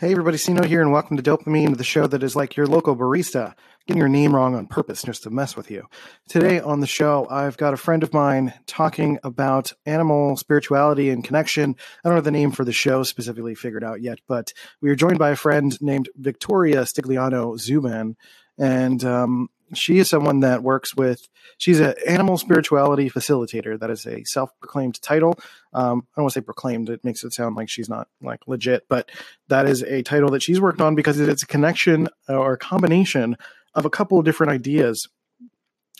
Hey everybody, Sino here, and welcome to Dopamine, the show that is like your local barista, getting your name wrong on purpose just to mess with you. Today on the show, I've got a friend of mine talking about animal spirituality and connection. I don't have the name for the show specifically figured out yet, but we are joined by a friend named Victoria Stigliano Zuban, and um, she is someone that works with she's an animal spirituality facilitator that is a self-proclaimed title. Um, i don't want to say proclaimed it makes it sound like she's not like legit but that is a title that she's worked on because it's a connection or a combination of a couple of different ideas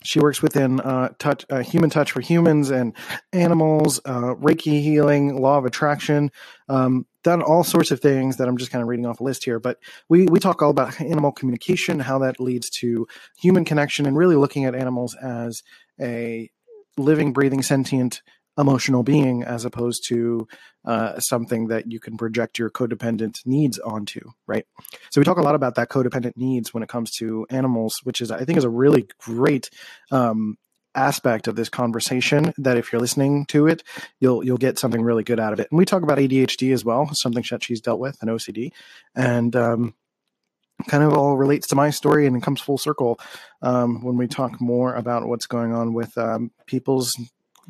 she works within uh, touch, uh, human touch for humans and animals, uh, Reiki healing, law of attraction, um, done all sorts of things that I'm just kind of reading off a list here. But we, we talk all about animal communication, how that leads to human connection, and really looking at animals as a living, breathing, sentient emotional being as opposed to uh, something that you can project your codependent needs onto, right? So we talk a lot about that codependent needs when it comes to animals, which is I think is a really great um, aspect of this conversation. That if you're listening to it, you'll you'll get something really good out of it. And we talk about ADHD as well, something that she's dealt with, and OCD, and um, kind of all relates to my story and it comes full circle um, when we talk more about what's going on with um, people's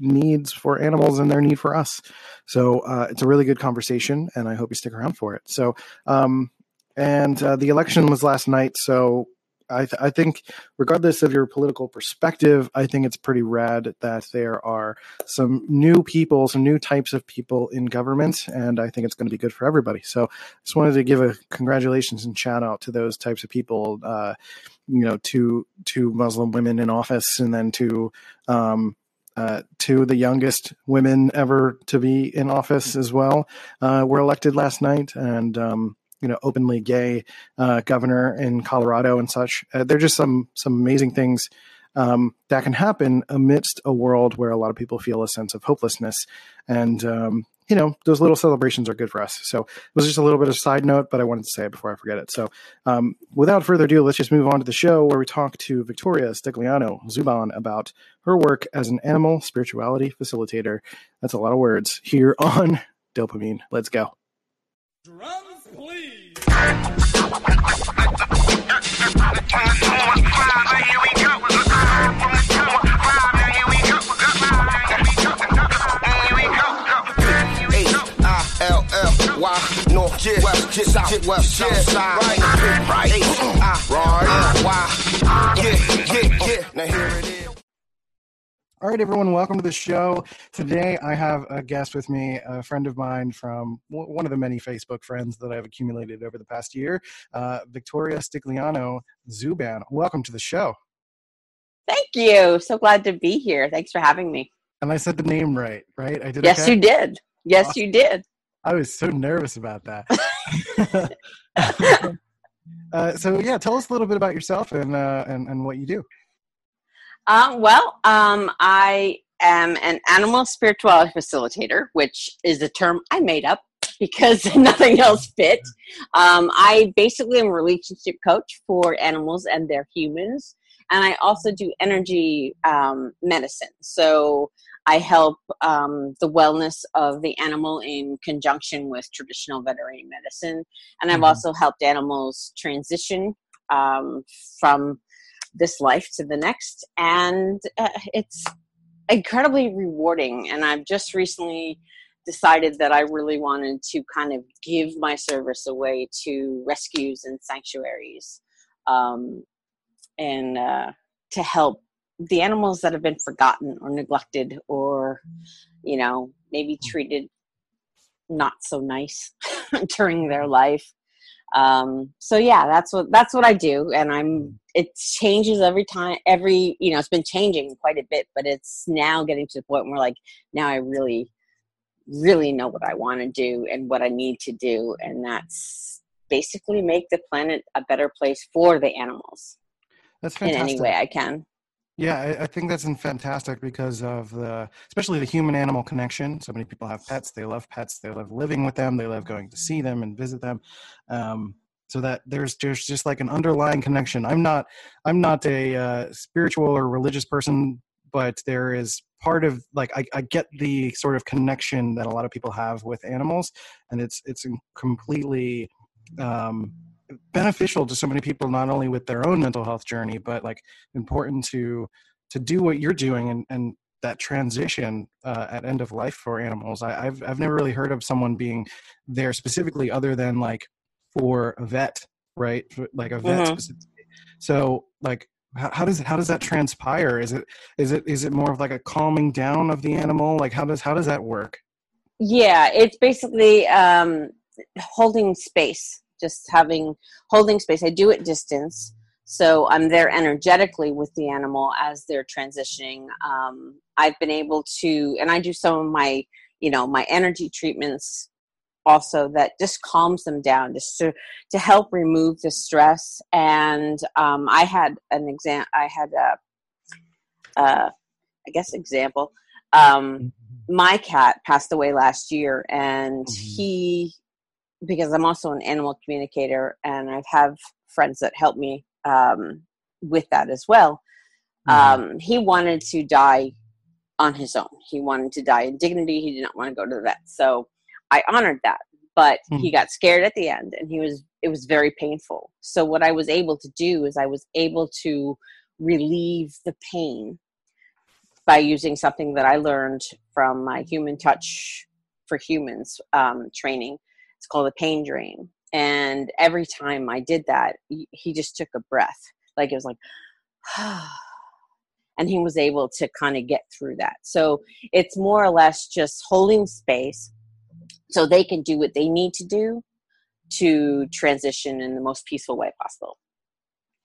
needs for animals and their need for us. So uh, it's a really good conversation, and I hope you stick around for it. So, um, and uh, the election was last night, so I, th- I, think, regardless of your political perspective, I think it's pretty rad that there are some new people, some new types of people in government, and I think it's going to be good for everybody. So, just wanted to give a congratulations and shout out to those types of people. Uh, you know, to to Muslim women in office, and then to um, uh, two of the youngest women ever to be in office as well uh, were elected last night, and um, you know, openly gay uh, governor in Colorado and such. Uh, they're just some some amazing things um, that can happen amidst a world where a lot of people feel a sense of hopelessness, and um, you know, those little celebrations are good for us. So it was just a little bit of side note, but I wanted to say it before I forget it. So um, without further ado, let's just move on to the show where we talk to Victoria Stigliano Zuban about her work as an animal spirituality facilitator. That's a lot of words here on Dopamine. Let's go. Drums, please. Why north, yeah, west, yeah, south, yeah, west, yeah, side, right, right, right, why, yeah, yeah, yeah. Now here it is. All right, everyone, welcome to the show. Today, I have a guest with me, a friend of mine from one of the many Facebook friends that I've accumulated over the past year, uh, Victoria Stigliano Zuban. Welcome to the show. Thank you. So glad to be here. Thanks for having me. And I said the name right, right? I did. Yes, okay? you did. Yes, awesome. you did. I was so nervous about that. uh, so yeah, tell us a little bit about yourself and uh, and, and what you do. Um, well, um, I am an animal spirituality facilitator, which is a term I made up because nothing else fit. Um, I basically am a relationship coach for animals and their humans, and I also do energy um, medicine. So I help um, the wellness of the animal in conjunction with traditional veterinary medicine. And I've mm-hmm. also helped animals transition um, from this life to the next. And uh, it's incredibly rewarding. And I've just recently decided that I really wanted to kind of give my service away to rescues and sanctuaries um, and uh, to help the animals that have been forgotten or neglected or you know maybe mm. treated not so nice during their life um, so yeah that's what that's what i do and i'm mm. it changes every time every you know it's been changing quite a bit but it's now getting to the point where like now i really really know what i want to do and what i need to do and that's basically make the planet a better place for the animals that's fantastic. in any way i can yeah, I, I, think that's fantastic because of the, especially the human-animal connection. So many people have pets; they love pets, they love living with them, they love going to see them and visit them. Um, so that there's there's just like an underlying connection. I'm not I'm not a uh, spiritual or religious person, but there is part of like I, I get the sort of connection that a lot of people have with animals, and it's it's completely um, beneficial to so many people, not only with their own mental health journey, but like important to to do what you're doing and, and that transition uh, at end of life for animals. I, have I've never really heard of someone being there specifically, other than like for a vet, right? Like a vet mm-hmm. specifically. So like how, how, does how does that transpire? Is it is it is it more of like a calming down of the animal? Like how does how does that work? Yeah, it's basically um, holding space, just having holding space. I do it distance. So I'm there energetically with the animal as they're transitioning. Um, I've been able to, and I do some of my, you know, my energy treatments also that just calms them down, just to to help remove the stress. And um, I had an exam. I had a, uh, I guess, example. Um, mm-hmm. my cat passed away last year, and mm-hmm. he, because I'm also an animal communicator, and I have friends that help me um, with that as well. Mm-hmm. Um, he wanted to die on his own. He wanted to die in dignity. He did not want to go to the vet. So I honored that, but mm-hmm. he got scared at the end, and he was it was very painful. So what I was able to do is I was able to relieve the pain by using something that I learned from my human touch for humans um, training. It's called a pain drain and every time i did that he just took a breath. Like it was like and he was able to kind of get through that. So it's more or less just holding space so they can do what they need to do to transition in the most peaceful way possible.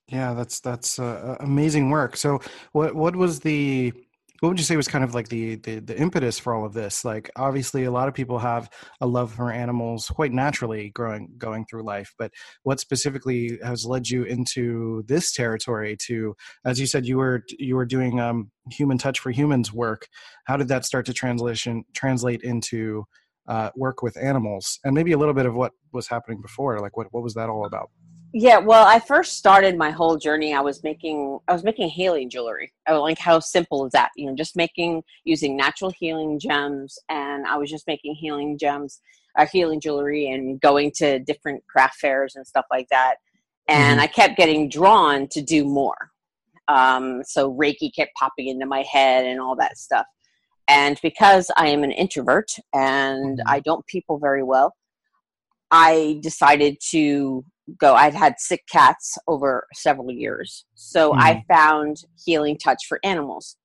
Yeah that's that's uh, amazing work. So what what was the what would you say was kind of like the, the, the impetus for all of this? Like obviously a lot of people have a love for animals quite naturally growing going through life but what specifically has led you into this territory to as you said you were you were doing um, human touch for humans work. How did that start to translation translate into uh, work with animals? And maybe a little bit of what was happening before like what, what was that all about yeah, well, I first started my whole journey. I was making I was making healing jewelry. I was like, how simple is that? You know, just making using natural healing gems, and I was just making healing gems, uh, healing jewelry, and going to different craft fairs and stuff like that. And mm-hmm. I kept getting drawn to do more. Um, so Reiki kept popping into my head and all that stuff. And because I am an introvert and mm-hmm. I don't people very well, I decided to go i'd had sick cats over several years. So mm. i found healing touch for animals.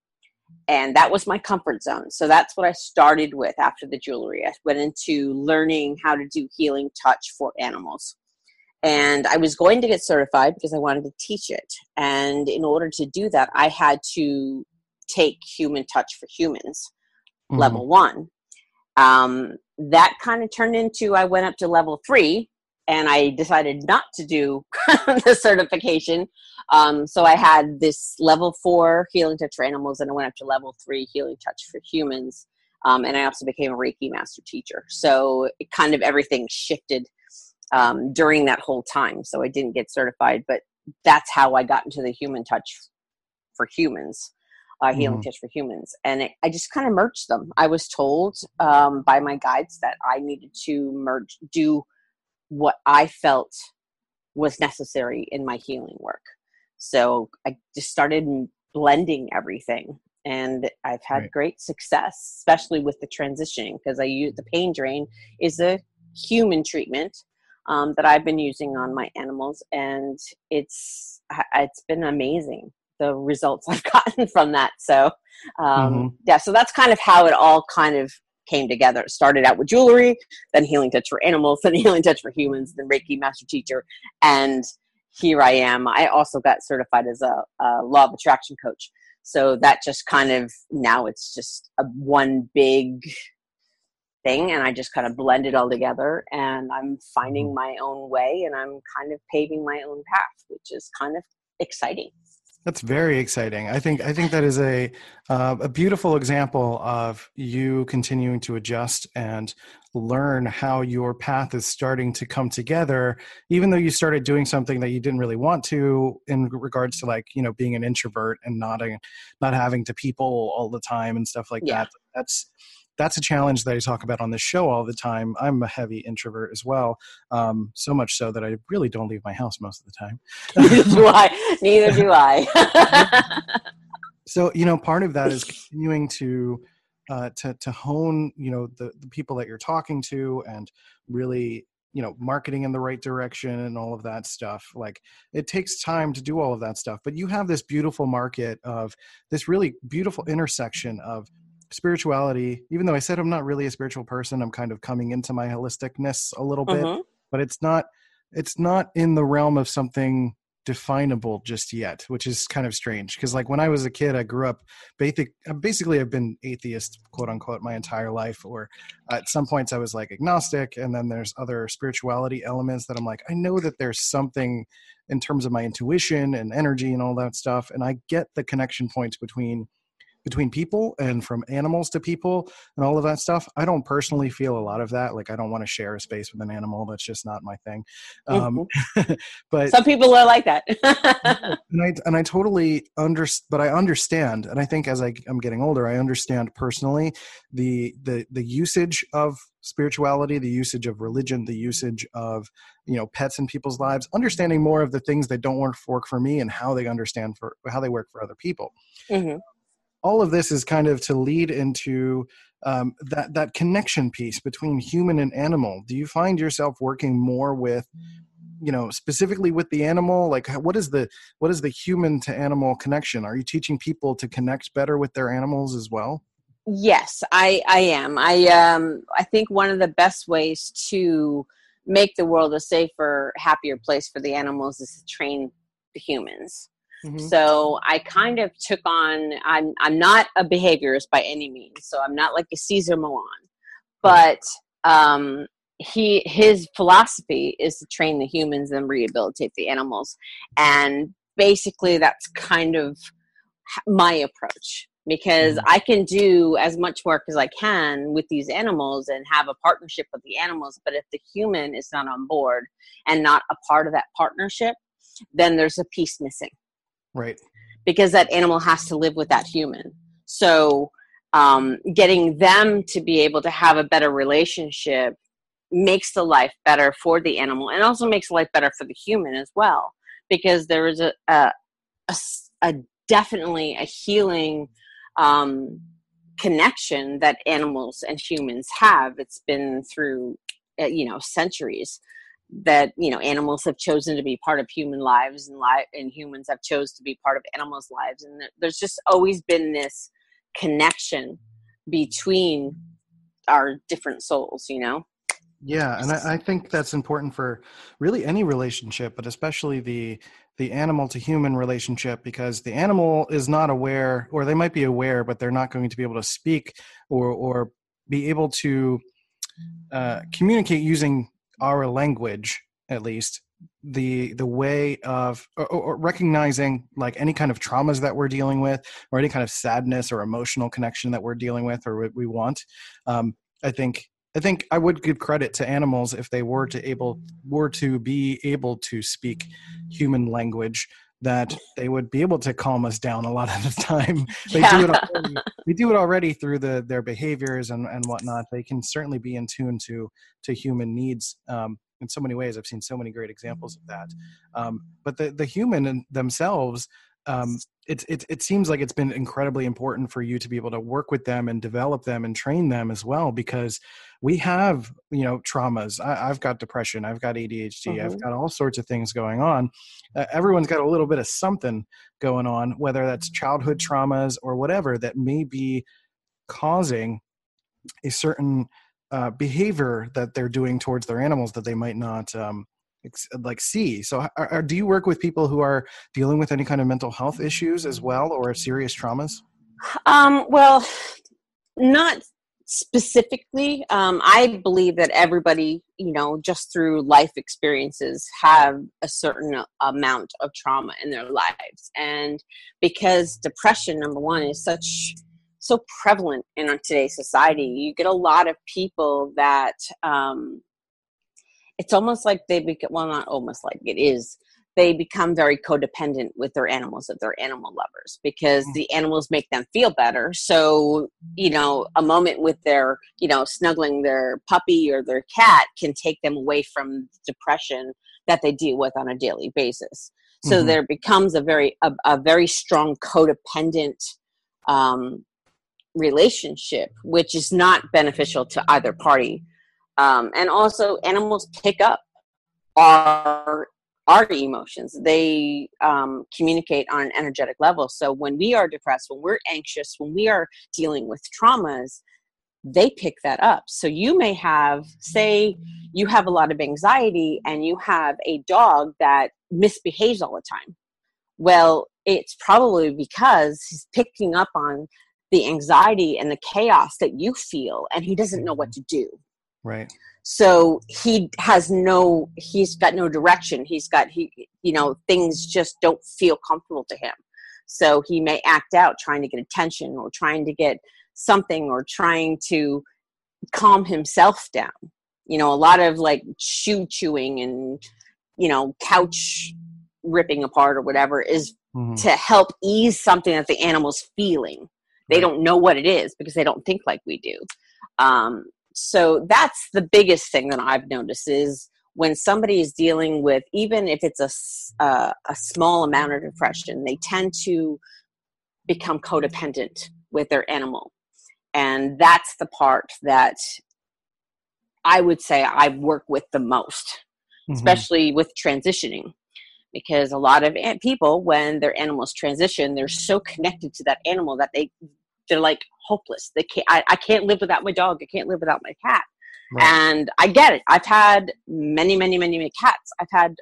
And that was my comfort zone. So that's what i started with after the jewelry. I went into learning how to do healing touch for animals. And i was going to get certified because i wanted to teach it. And in order to do that i had to take human touch for humans mm. level one. Um, that kind of turned into i went up to level three and I decided not to do the certification. Um, so I had this level four healing touch for animals, and I went up to level three healing touch for humans. Um, and I also became a Reiki master teacher. So it kind of everything shifted um, during that whole time. So I didn't get certified, but that's how I got into the human touch for humans. Uh, healing mm. touch for humans and it, i just kind of merged them i was told um, by my guides that i needed to merge do what I felt was necessary in my healing work. So I just started blending everything and I've had right. great success, especially with the transitioning because I use the pain drain is a human treatment um, that I've been using on my animals, and it's it's been amazing the results I've gotten from that. So um, mm-hmm. yeah, so that's kind of how it all kind of came together. It started out with jewelry, then healing touch for animals, then healing touch for humans, then Reiki master teacher, and here I am. I also got certified as a, a law of attraction coach. So that just kind of now it's just a one big thing and I just kind of blend it all together and I'm finding mm-hmm. my own way and I'm kind of paving my own path, which is kind of exciting. That's very exciting. I think I think that is a uh, a beautiful example of you continuing to adjust and learn how your path is starting to come together even though you started doing something that you didn't really want to in regards to like you know being an introvert and not a, not having to people all the time and stuff like yeah. that that's that's a challenge that I talk about on the show all the time. I'm a heavy introvert as well, um, so much so that I really don't leave my house most of the time. Neither do I. Neither do I. so you know, part of that is continuing to uh, to to hone you know the the people that you're talking to and really you know marketing in the right direction and all of that stuff like it takes time to do all of that stuff but you have this beautiful market of this really beautiful intersection of spirituality even though i said i'm not really a spiritual person i'm kind of coming into my holisticness a little bit Mhm. but it's not it's not in the realm of something definable just yet which is kind of strange because like when i was a kid i grew up basic basically i've been atheist quote unquote my entire life or at some points i was like agnostic and then there's other spirituality elements that i'm like i know that there's something in terms of my intuition and energy and all that stuff and i get the connection points between between people and from animals to people and all of that stuff i don't personally feel a lot of that like i don't want to share a space with an animal that's just not my thing um, but Some people are like that. and I and I totally understand, but I understand, and I think as I, I'm getting older, I understand personally the the the usage of spirituality, the usage of religion, the usage of you know pets in people's lives, understanding more of the things that don't work work for me and how they understand for how they work for other people. Mhm. All of this is kind of to lead into um, that that connection piece between human and animal. Do you find yourself working more with you know specifically with the animal like what is the what is the human to animal connection are you teaching people to connect better with their animals as well Yes, I I am. I um I think one of the best ways to make the world a safer, happier place for the animals is to train the humans. So I kind of took on. I'm I'm not a behaviorist by any means, so I'm not like a Cesar Millan, but um, he his philosophy is to train the humans and rehabilitate the animals, and basically that's kind of my approach because Mhm. I can do as much work as I can with these animals and have a partnership with the animals, but if the human is not on board and not a part of that partnership, then there's a piece missing right because that animal has to live with that human. So, um, getting them to be able to have a better relationship makes the life better for the animal and also makes life better for the human as well because there is a a definitely a healing um, connection that animals and humans have. It's been through, uh, you know, centuries that you know animals have chosen to be part of human lives and li- and humans have chose to be part of animals lives and there's just always been this connection between our different souls you know? Yeah and I, I think that's important for really any relationship but especially the the animal to human relationship because the animal is not aware or they might be aware but they're not going to be able to speak or or be able to uh, communicate using our language at least the the way of or, or recognizing like any kind of traumas that we're dealing with or any kind of sadness or emotional connection that we're dealing with or what we want um, i think i think i would give credit to animals if they were to able were to be able to speak human language that they would be able to calm us down a lot of the time. They do it Yeah. already, they do it already through the their behaviors and, and whatnot. They can certainly be in tune to to human needs um, in so many ways. I've seen so many great examples of that. Um, but the the human themselves um, it, it, it seems like it's been incredibly important for you to be able to work with them and develop them and train them as well because we have you know traumas I, i've got depression i've got adhd i've Mhm. got all sorts of things going on uh, everyone's got a little bit of something going on whether that's childhood traumas or whatever that may be causing a certain uh, behavior that they're doing towards their animals that they might not um, like see. So, are, are, do you work with people who are dealing with any kind of mental health issues as well, or serious traumas? Um, well, not specifically. Um, I believe that everybody, you know, just through life experiences, have a certain amount of trauma in their lives, and because depression, number one, is such so prevalent in today's society, you get a lot of people that um, it's almost like they become well, not almost like it is. they become very codependent with their animals if they're animal lovers because the animals make them feel better so you know a moment with their you know snuggling their puppy or their cat can take them away from depression that they deal with on a daily basis so Mhm. there becomes a very a, a very strong codependent um, relationship which is not beneficial to either party um, and also animals pick up our our emotions. They um, communicate on an energetic level. So when we are depressed when we're anxious when we are dealing with traumas they pick that up. So you may have say you have a lot of anxiety and you have a dog that misbehaves all the time. Well it's probably because he's picking up on the anxiety and the chaos that you feel and he doesn't know what to do Right. so he has no he's got no direction he's got he you know things just don't feel comfortable to him so he may act out trying to get attention or trying to get something or trying to calm himself down you know a lot of like shoe chewing and you know couch ripping apart or whatever is Mhm. to help ease something that the animal's feeling. They Right. don't know what it is because they don't think like we do. Um, so that's the biggest thing that I've noticed is when somebody is dealing with, even if it's a, uh, a small amount of depression, they tend to become codependent with their animal. And that's the part that I would say I work with the most Mhm. especially with transitioning because a lot of people when their animals transition they're so connected to that animal that they they're like hopeless. They can't I, I can't live without my dog. I can't live without my cat. Right. and i get it. I've had many many many many cats. I've had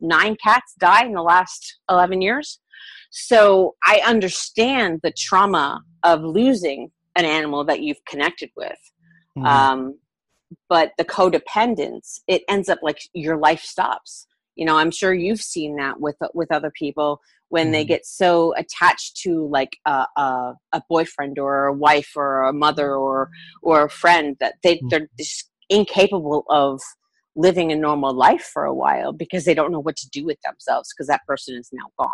nine cats die in the last 11 years. So i understand the trauma of losing an animal that you've connected with. Mhm. um, but the codependence it ends up like your life stops you know i'm sure you've seen that with with other people when they Mhm. get so attached to like a, a, a boyfriend or a wife or a mother or or a friend that they Mhm. they're just incapable of living a normal life for a while because they don't know what to do with themselves because that person is now gone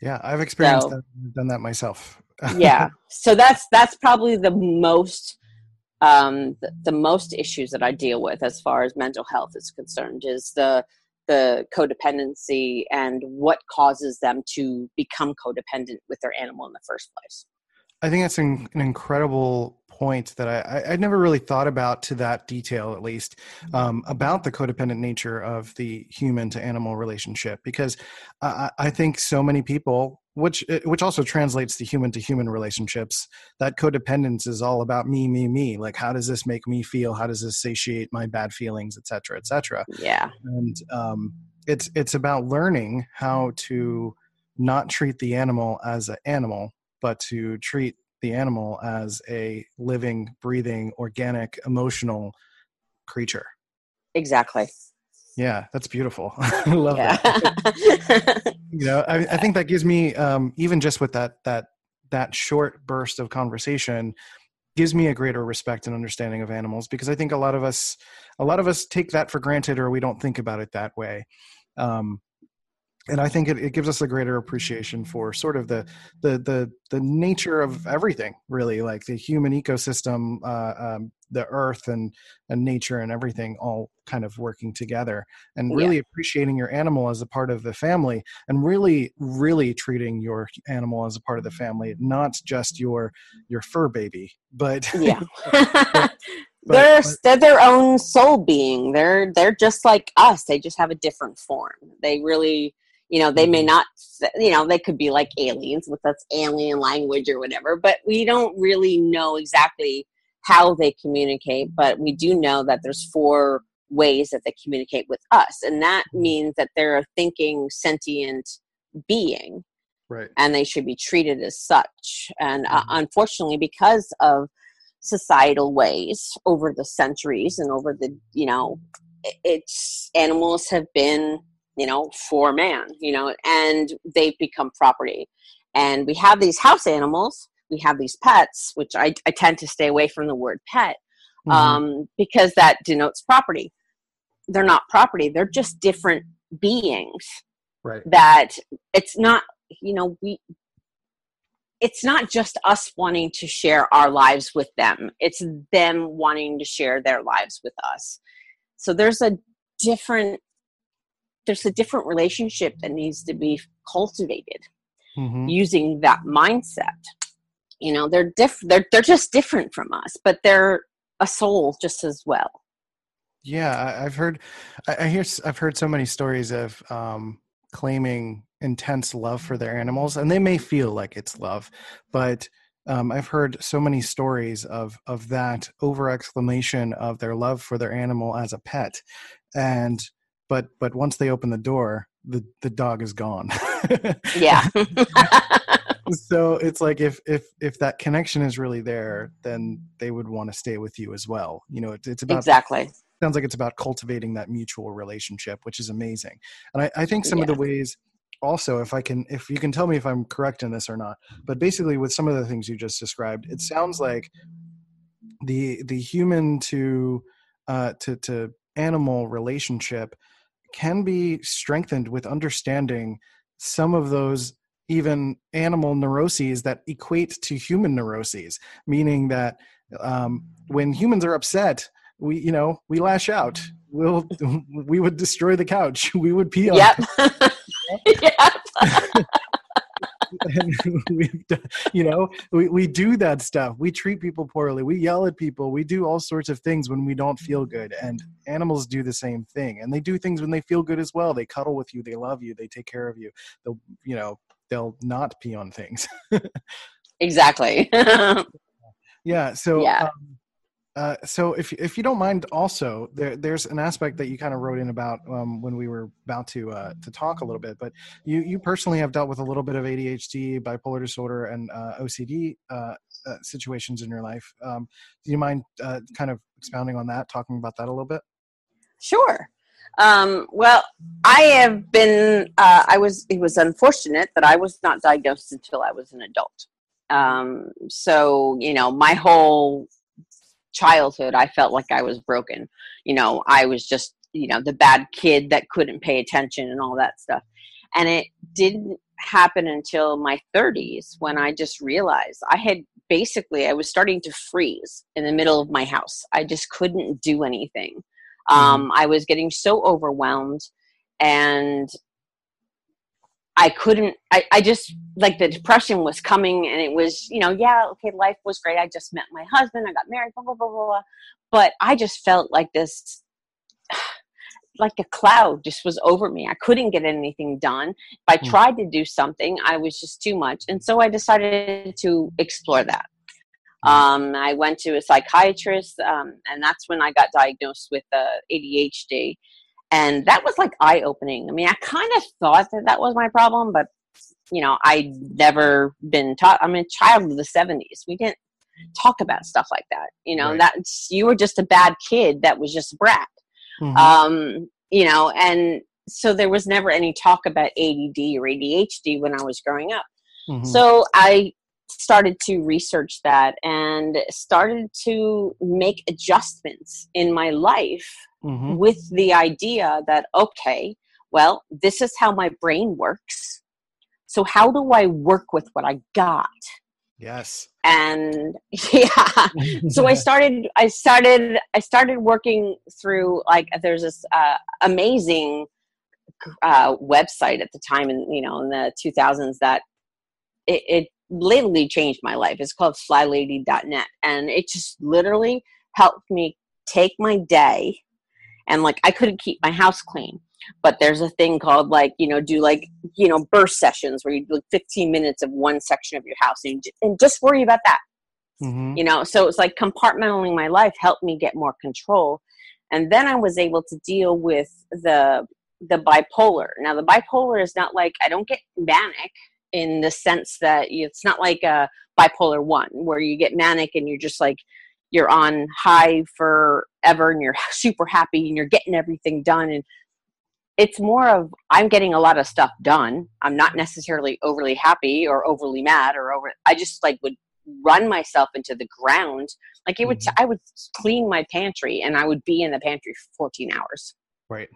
yeah, I've experienced So- that. I've done that myself. yeah so that's that's probably the most um the, the most issues that i deal with as far as mental health is concerned is the the codependency and what causes them to become codependent with their animal in the first place I think that's an, an incredible point that I, I I'd never really thought about to that detail, at least, um, about the codependent nature of the human to animal relationship. Because I, I think so many people, which eh, which also translates to human to human relationships, that codependence is all about me, me, me. Like, how does this make me feel? How does this satiate my bad feelings, et cetera, et cetera yeah and um, it's it's about learning how to not treat the animal as an animal, but to treat the animal as a living, breathing, organic, emotional creature. exactly Yeah, that's beautiful. I love yeah that. You know, I, I think that gives me um, even just with that that that short burst of conversation gives me a greater respect and understanding of animals because I think a lot of us a lot of us take that for granted or we don't think about it that way. Um, and I think it, it gives us a greater appreciation for sort of the the the the nature of everything, really, like the human ecosystem, uh, um, the earth and and nature and everything all kind of working together, and Yeah. really appreciating your animal as a part of the family, and really really treating your animal as a part of the family, not just your your fur baby, but yeah. but- they're but- they're their own soul being. They're they're just like us. They just have a different form. They really you know they may Mhm. not you know they could be like aliens with us alien language or whatever but we don't really know exactly how they communicate but we do know that there's four ways that they communicate with us and that means that they're a thinking sentient being right, and they should be treated as such. And uh, Mhm. unfortunately, because of societal ways over the centuries and over the, you know, it's animals have been, you know, for man, you know, and they've become property. And we have these house animals, we have these pets, which I, I tend to stay away from the word pet Mhm. um, because that denotes property. They're not property, they're just different beings right that it's not you know we it's not just us wanting to share our lives with them it's them wanting to share their lives with us so there's a different there's a different relationship that needs to be cultivated Mhm. using that mindset you know they're different they're, they're just different from us but they're a soul just as well Yeah, I, I've heard, I, I hear, i've heard so many stories of um, claiming intense love for their animals, and they may feel like it's love, but um, I've heard so many stories of of that over exclamation of their love for their animal as a pet, and but but once they open the door, the the dog is gone. yeah so it's like if if if that connection is really there, then they would want to stay with you as well. You know, it, it's about exactly sounds like it's about cultivating that mutual relationship which is amazing and i, I think some of the ways also if i can if you can tell me if i'm correct in this or not but basically with some of the things you just described it sounds like the the human to uh to to animal relationship can be strengthened with understanding some of those even animal neuroses that equate to human neuroses meaning that um, when humans are upset we you know we lash out. We'll we would destroy the couch. We would pee on yep. yep and we've done, you know we, we do that stuff. We treat people poorly. We yell at people. We do all sorts of things when we don't feel good and animals do the same thing and they do things when they feel good as well. They cuddle with you. They love you. They take care of you. They'll you know they'll not pee on things. Exactly. Yeah so Yeah. um, uh, so if if you don't mind also there there's an aspect that you kind of wrote in about um, when we were about to uh, to talk a little bit but you you personally have dealt with a little bit of ADHD bipolar disorder and uh, OCD uh, uh, situations in your life um, do you mind kind of expounding on that talking about that a little bit Sure. Um, well, I have been. I was. It was unfortunate that I was not diagnosed until I was an adult. Um, so you know, my whole childhood, I felt like I was broken. You know, I was just you know the bad kid that couldn't pay attention and all that stuff. And it didn't happen until my 30s when I just realized I had basically I was starting to freeze in the middle of my house. I just couldn't do anything um, i was getting so overwhelmed and i couldn't I, I just like the depression was coming and it was you know yeah okay life was great i just met my husband i got married blah blah blah blah, blah. but i just felt like this like a cloud just was over me i couldn't get anything done if i Mm. tried to do something i was just too much and so i decided to explore that um, I went to a psychiatrist, um, and that's when I got diagnosed with uh, ADHD. And that was like eye opening. I mean, I kind of thought that that was my problem, but you know, I'd never been taught. I'm a child of the 70s. We didn't talk about stuff like that. You know, Right. that's you were just a bad kid that was just a brat. Mhm. Um, you know, and so there was never any talk about ADD or ADHD when I was growing up. Mhm. So I started to research that and started to make adjustments in my life Mhm. with the idea that, okay, well, this is how my brain works. So, how do I work with what I got? yes And yeah, so I started, I started, I started working through like there's this uh, amazing uh, website at the time, in you know, in the 2000s that it, it literally changed my life. It's called flylady.net, and it just literally helped me take my day. And like, I couldn't keep my house clean, but there's a thing called like, you know, do like, you know, burst sessions where you do like 15 minutes of one section of your house and, and just worry about that Mhm. you know so it's like compartmentalizing my life helped me get more control and then i was able to deal with the the bipolar now the bipolar is not like i don't get manic in the sense that it's not like a bipolar one where you get manic and you're just like you're on high forever and you're super happy and you're getting everything done. And it's more of i'm getting a lot of stuff done. I'm not necessarily overly happy or overly mad or over i just like would run myself into the ground. Like it would Mhm. i would clean my pantry and i would be in the pantry for 14 hours. Right.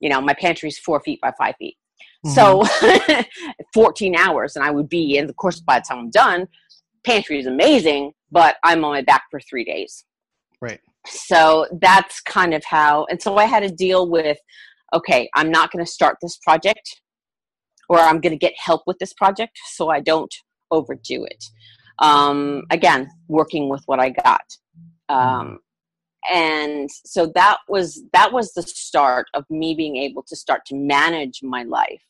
You know my pantry's four feet by five feet So 14 hours, and I would be, and of course, by the time I'm done, pantry is amazing, but I'm on my back for three days. Right. So that's kind of how, and so I had to deal with okay, I'm not going to start this project or I'm going to get help with this project so I don't overdo it. Um, again, working with what I got. Um, and so that was that was the start of me being able to start to manage my life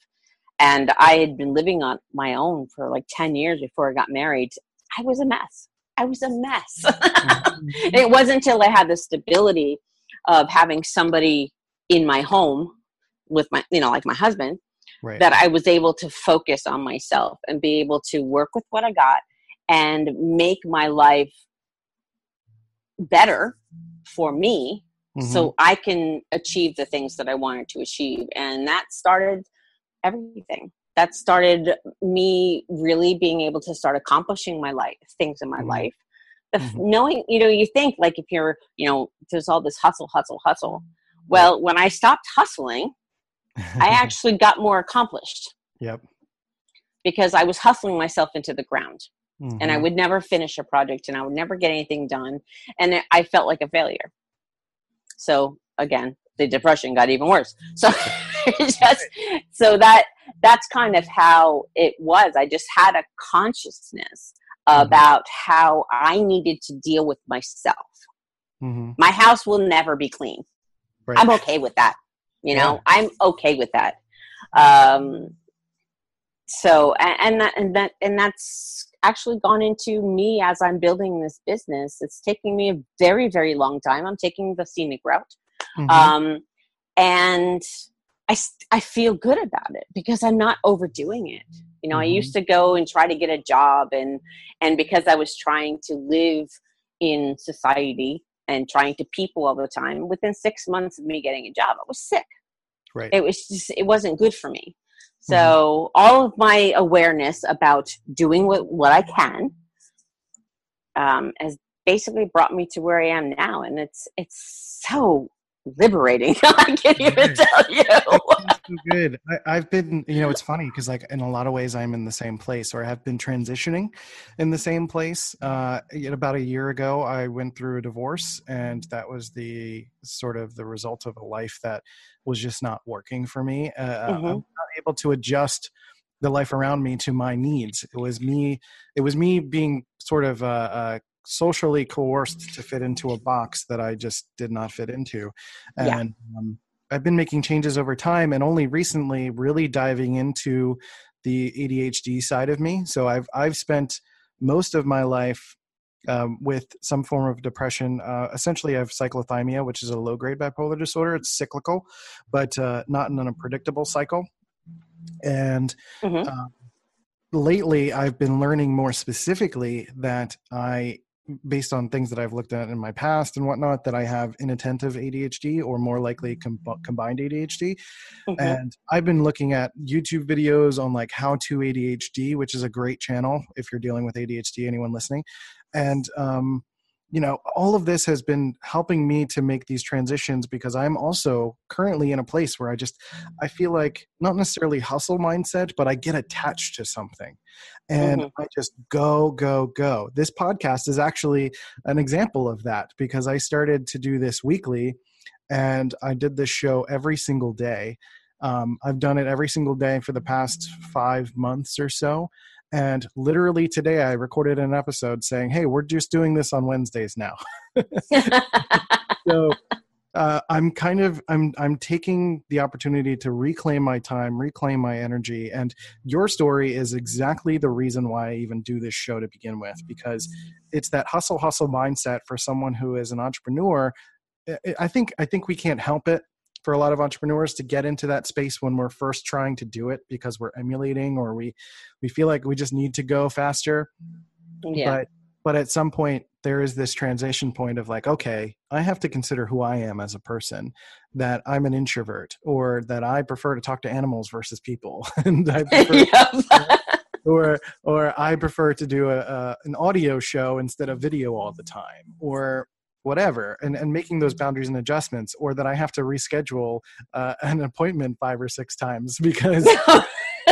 and i had been living on my own for like 10 years before i got married i was a mess i was a mess mm-hmm. it wasn't until i had the stability of having somebody in my home with my you know like my husband right. that i was able to focus on myself and be able to work with what i got and make my life better for me mm-hmm. so i can achieve the things that i wanted to achieve. And that started everything. That started me really being able to start accomplishing my life things in my mm-hmm. life. The, mm-hmm. knowing you know you think like if you're you know there's all this hustle hustle hustle. Well when i stopped hustling i actually got more accomplished. Yep. Because i was hustling myself into the ground mm-hmm. and i mm-hmm. would never finish a project and i would never get anything done and i felt like a failure so again the depression got even worse so just so that that's kind of how it was i just had a consciousness mm-hmm. about how i needed to deal with myself mm-hmm. my house will never be clean right. i'm okay with that you know yeah. i'm okay with that um so and, and that and that and that's actually gone into me as i'm building this business it's taking me a very very long time i'm taking the scenic route mm-hmm. um and I, I feel good about it because I'm not overdoing it. You know, mm-hmm. I used to go and try to get a job and and because I was trying to live in society and trying to people all the time, within six months of me getting a job, I was sick. Right. It was just it wasn't good for me. So mm-hmm. all of my awareness about doing what, what I can um, has basically brought me to where I am now, and it's it's so liberating. I can't even tell you. so good. I, have been, you know, it's funny because, like, in a lot of ways, I'm in the same place, or I have been transitioning in the same place. Uh, about a year ago, I went through a divorce, and that was the sort of the result of a life that was just not working for me. Uh, uh mm-hmm. I'm not able to adjust the life around me to my needs. It was me. It was me being sort of uh, uh socially coerced to fit into a box that I just did not fit into. And yeah. um, I've been making changes over time and only recently really diving into the ADHD side of me. So I've I've spent most of my life um, with some form of depression. Uh, essentially, I have cyclothymia, which is a low grade bipolar disorder. It's cyclical, but uh, not in an unpredictable cycle. And mm-hmm. uh, lately, I've been learning more specifically that I based on things that I've looked at in my past and whatnot, that I have inattentive ADHD or more likely com- combined ADHD. Mm-hmm. And I've been looking at YouTube videos on like how to ADHD, which is a great channel if you're dealing with ADHD, anyone listening. And um, you know all of this has been helping me to make these transitions because i'm also currently in a place where i just i feel like not necessarily hustle mindset but i get attached to something. And mm-hmm. i just go go go. This podcast is actually an example of that because i started to do this weekly and i did this show every single day. Um, i've done it every single day for the past five months or so and literally today, I recorded an episode saying, "Hey, we're just doing this on Wednesdays now." so uh, I'm kind of I'm I'm taking the opportunity to reclaim my time, reclaim my energy, and your story is exactly the reason why I even do this show to begin with, because it's that hustle hustle mindset for someone who is an entrepreneur. I think I think we can't help it for a lot of entrepreneurs to get into that space when we're first trying to do it because we're emulating or we we feel like we just need to go faster. Yeah. but but at some point there is this transition point of like okay i have to consider who i am as a person that i'm an introvert or that i prefer to talk to animals versus people. And i prefer or or i prefer to do a, a, an audio show instead of video all the time or whatever and, and making those boundaries and adjustments or that i have to reschedule uh, an appointment five or six times because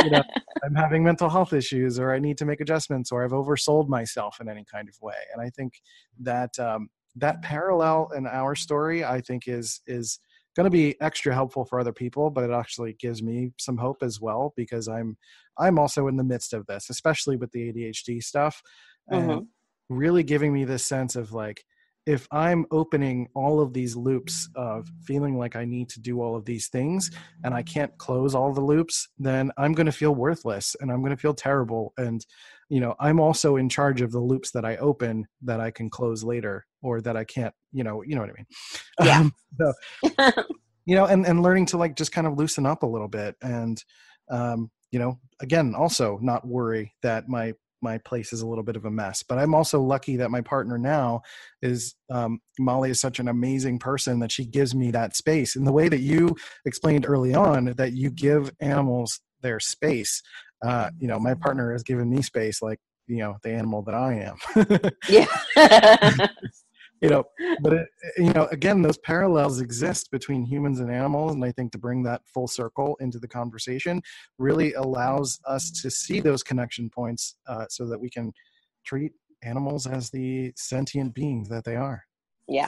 you know, i'm having mental health issues or i need to make adjustments or i've oversold myself in any kind of way and i think that um, that parallel in our story i think is is going to be extra helpful for other people but it actually gives me some hope as well because i'm i'm also in the midst of this especially with the adhd stuff and Mhm. really giving me this sense of like if i'm opening all of these loops of feeling like i need to do all of these things and i can't close all the loops then i'm going to feel worthless and i'm going to feel terrible and you know i'm also in charge of the loops that i open that i can close later or that i can't you know you know what i mean Yeah. Um, so you know and and learning to like just kind of loosen up a little bit and um you know again also not worry that my my place is a little bit of a mess but i'm also lucky that my partner now is um, molly is such an amazing person that she gives me that space And the way that you explained early on that you give animals their space uh, you know my partner has given me space like you know the animal that i am yeah. you know but it, you know again those parallels exist between humans and animals and i think to bring that full circle into the conversation really allows us to see those connection points uh, so that we can treat animals as the sentient beings that they are yeah.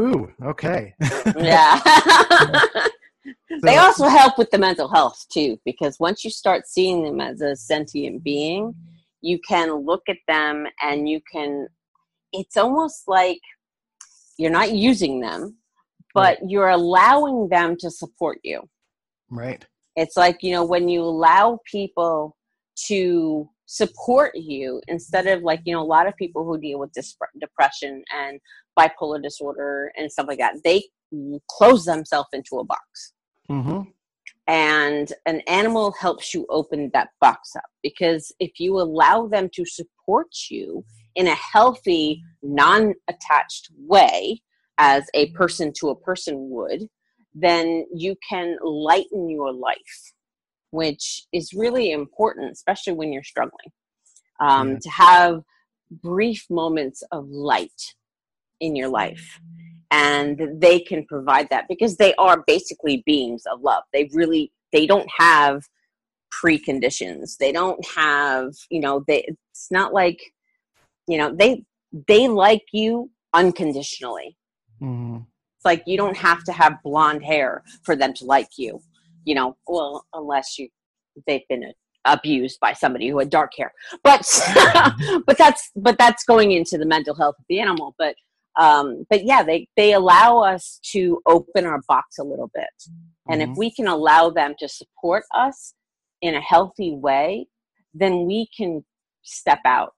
ooh okay Yeah. they also help with the mental health too, because once you start seeing them as a sentient being, you can look at them and you can, it's almost like you're not using them, but you're allowing them to support you. right It's like, you know, when you allow people to support you instead of like, you know, a lot of people who deal with dis- depression and bipolar disorder and stuff like that, they close themselves into a box. mm-hmm. And an animal helps you open that box up because if you allow them to support you in a healthy, non attached way, as a person to a person would, then you can lighten your life, which is really important, especially when you're struggling. Um. To have brief moments of light in your life. And they can provide that because they are basically beings of love. They really, they don't have preconditions. They don't have, you know, they, it's not like, you know, they, they like you unconditionally. Mm-hmm. it's like you don't have to have blonde hair for them to like you you know well unless you they've been abused by somebody who had dark hair. But but that's but that's going into the mental health of the animal. But um but yeah they they allow us to open our box a little bit. And if Mhm. we can allow them to support us in a healthy way then we can step out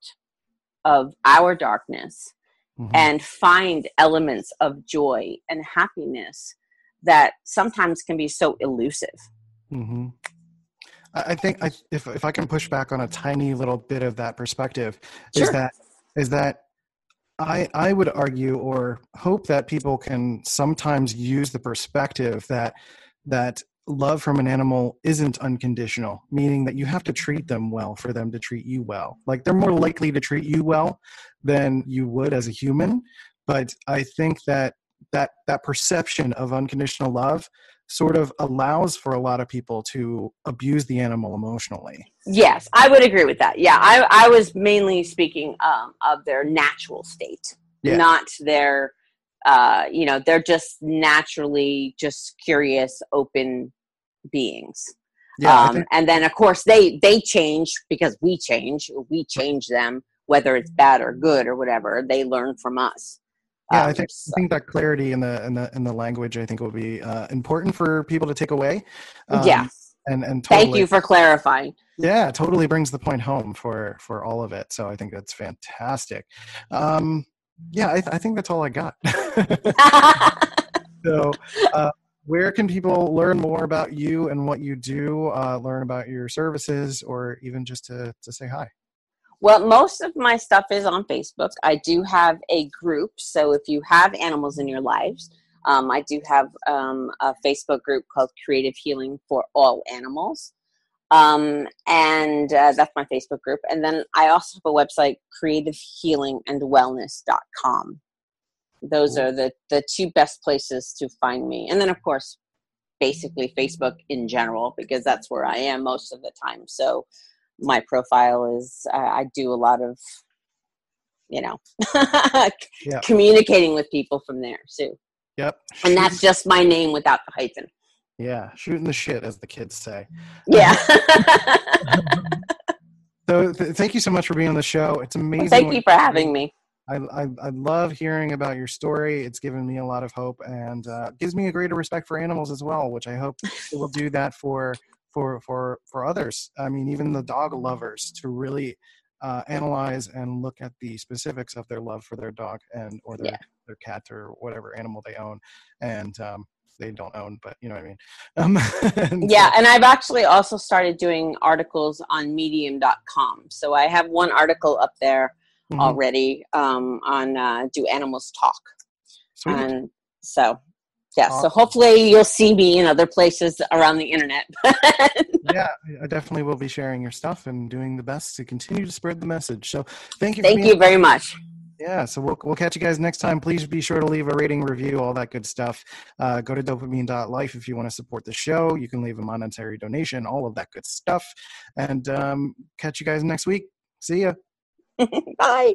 of our darkness Mhm. and find elements of joy and happiness that sometimes can be so elusive. hmm I I think I, if if I can push back on a tiny little bit of that perspective, is that is that I I would argue or hope that people can sometimes use the perspective that that love from an animal isn't unconditional, meaning that you have to treat them well for them to treat you well. Like they're more likely to treat you well than you would as a human, but I think that that that perception of unconditional love sort of allows for a lot of people to abuse the animal emotionally. Yes, I would agree with that. Yeah, I, I was mainly speaking um, of their natural state, Yeah. not their, uh, you know, they're just naturally just curious, open beings. Yeah, um, think, and then of course they they change because we change. We change them, whether it's bad or good or whatever. They learn from us. yeah, I Um, think so- I think that clarity in the in the in the language I think will be uh, important for people to take away. yeah. and and totally, Thank you for clarifying. yeah, totally brings the point home for for all of it. So I think that's fantastic. Um, yeah, I, I think that's all I got. so, uh, where can people learn more about you and what you do? Uh, learn about your services, or even just to to say hi. Well, most of my stuff is on Facebook. I do have a group, so if you have animals in your lives, um, I do have um, a Facebook group called Creative Healing for All Animals. Um, and uh, that's my Facebook group. And then I also have a website, creativehealingandwellness.com. those are the the two best places to find me. And then of course basically facebook in general because that's where i am most of the time. So my profile is uh, i do a lot of you know communicating with people from there too. Yep. and that's just my name without the hyphen yeah, shooting the shit, as the kids say. yeah So th- thank you so much for being on the show. It's amazing. thank you for having me I, I, I love hearing about your story. It's given me a lot of hope and uh, gives me a greater respect for animals as well, which I hope it will do that for for for for others. I mean, even the dog lovers to really uh, analyze and look at the specifics of their love for their dog and or their Yeah. their cat or whatever animal they own, and um, they don't own, but you know what I mean. Um, and, Yeah, and I've actually also started doing articles on medium.com. So I have one article up there Mhm. already um, on uh, Do Animals Talk. Sweet. And so, yeah, so hopefully you'll see me in other places around the internet. yeah, I definitely will be sharing your stuff and doing the best to continue to spread the message. So thank you. Thank you very much. Yeah, so we'll, we'll catch you guys next time. Please be sure to leave a rating, review, all that good stuff. Uh, go to dopamine.life if you want to support the show. You can leave a monetary donation, all of that good stuff. And um, catch you guys next week. See ya. Bye.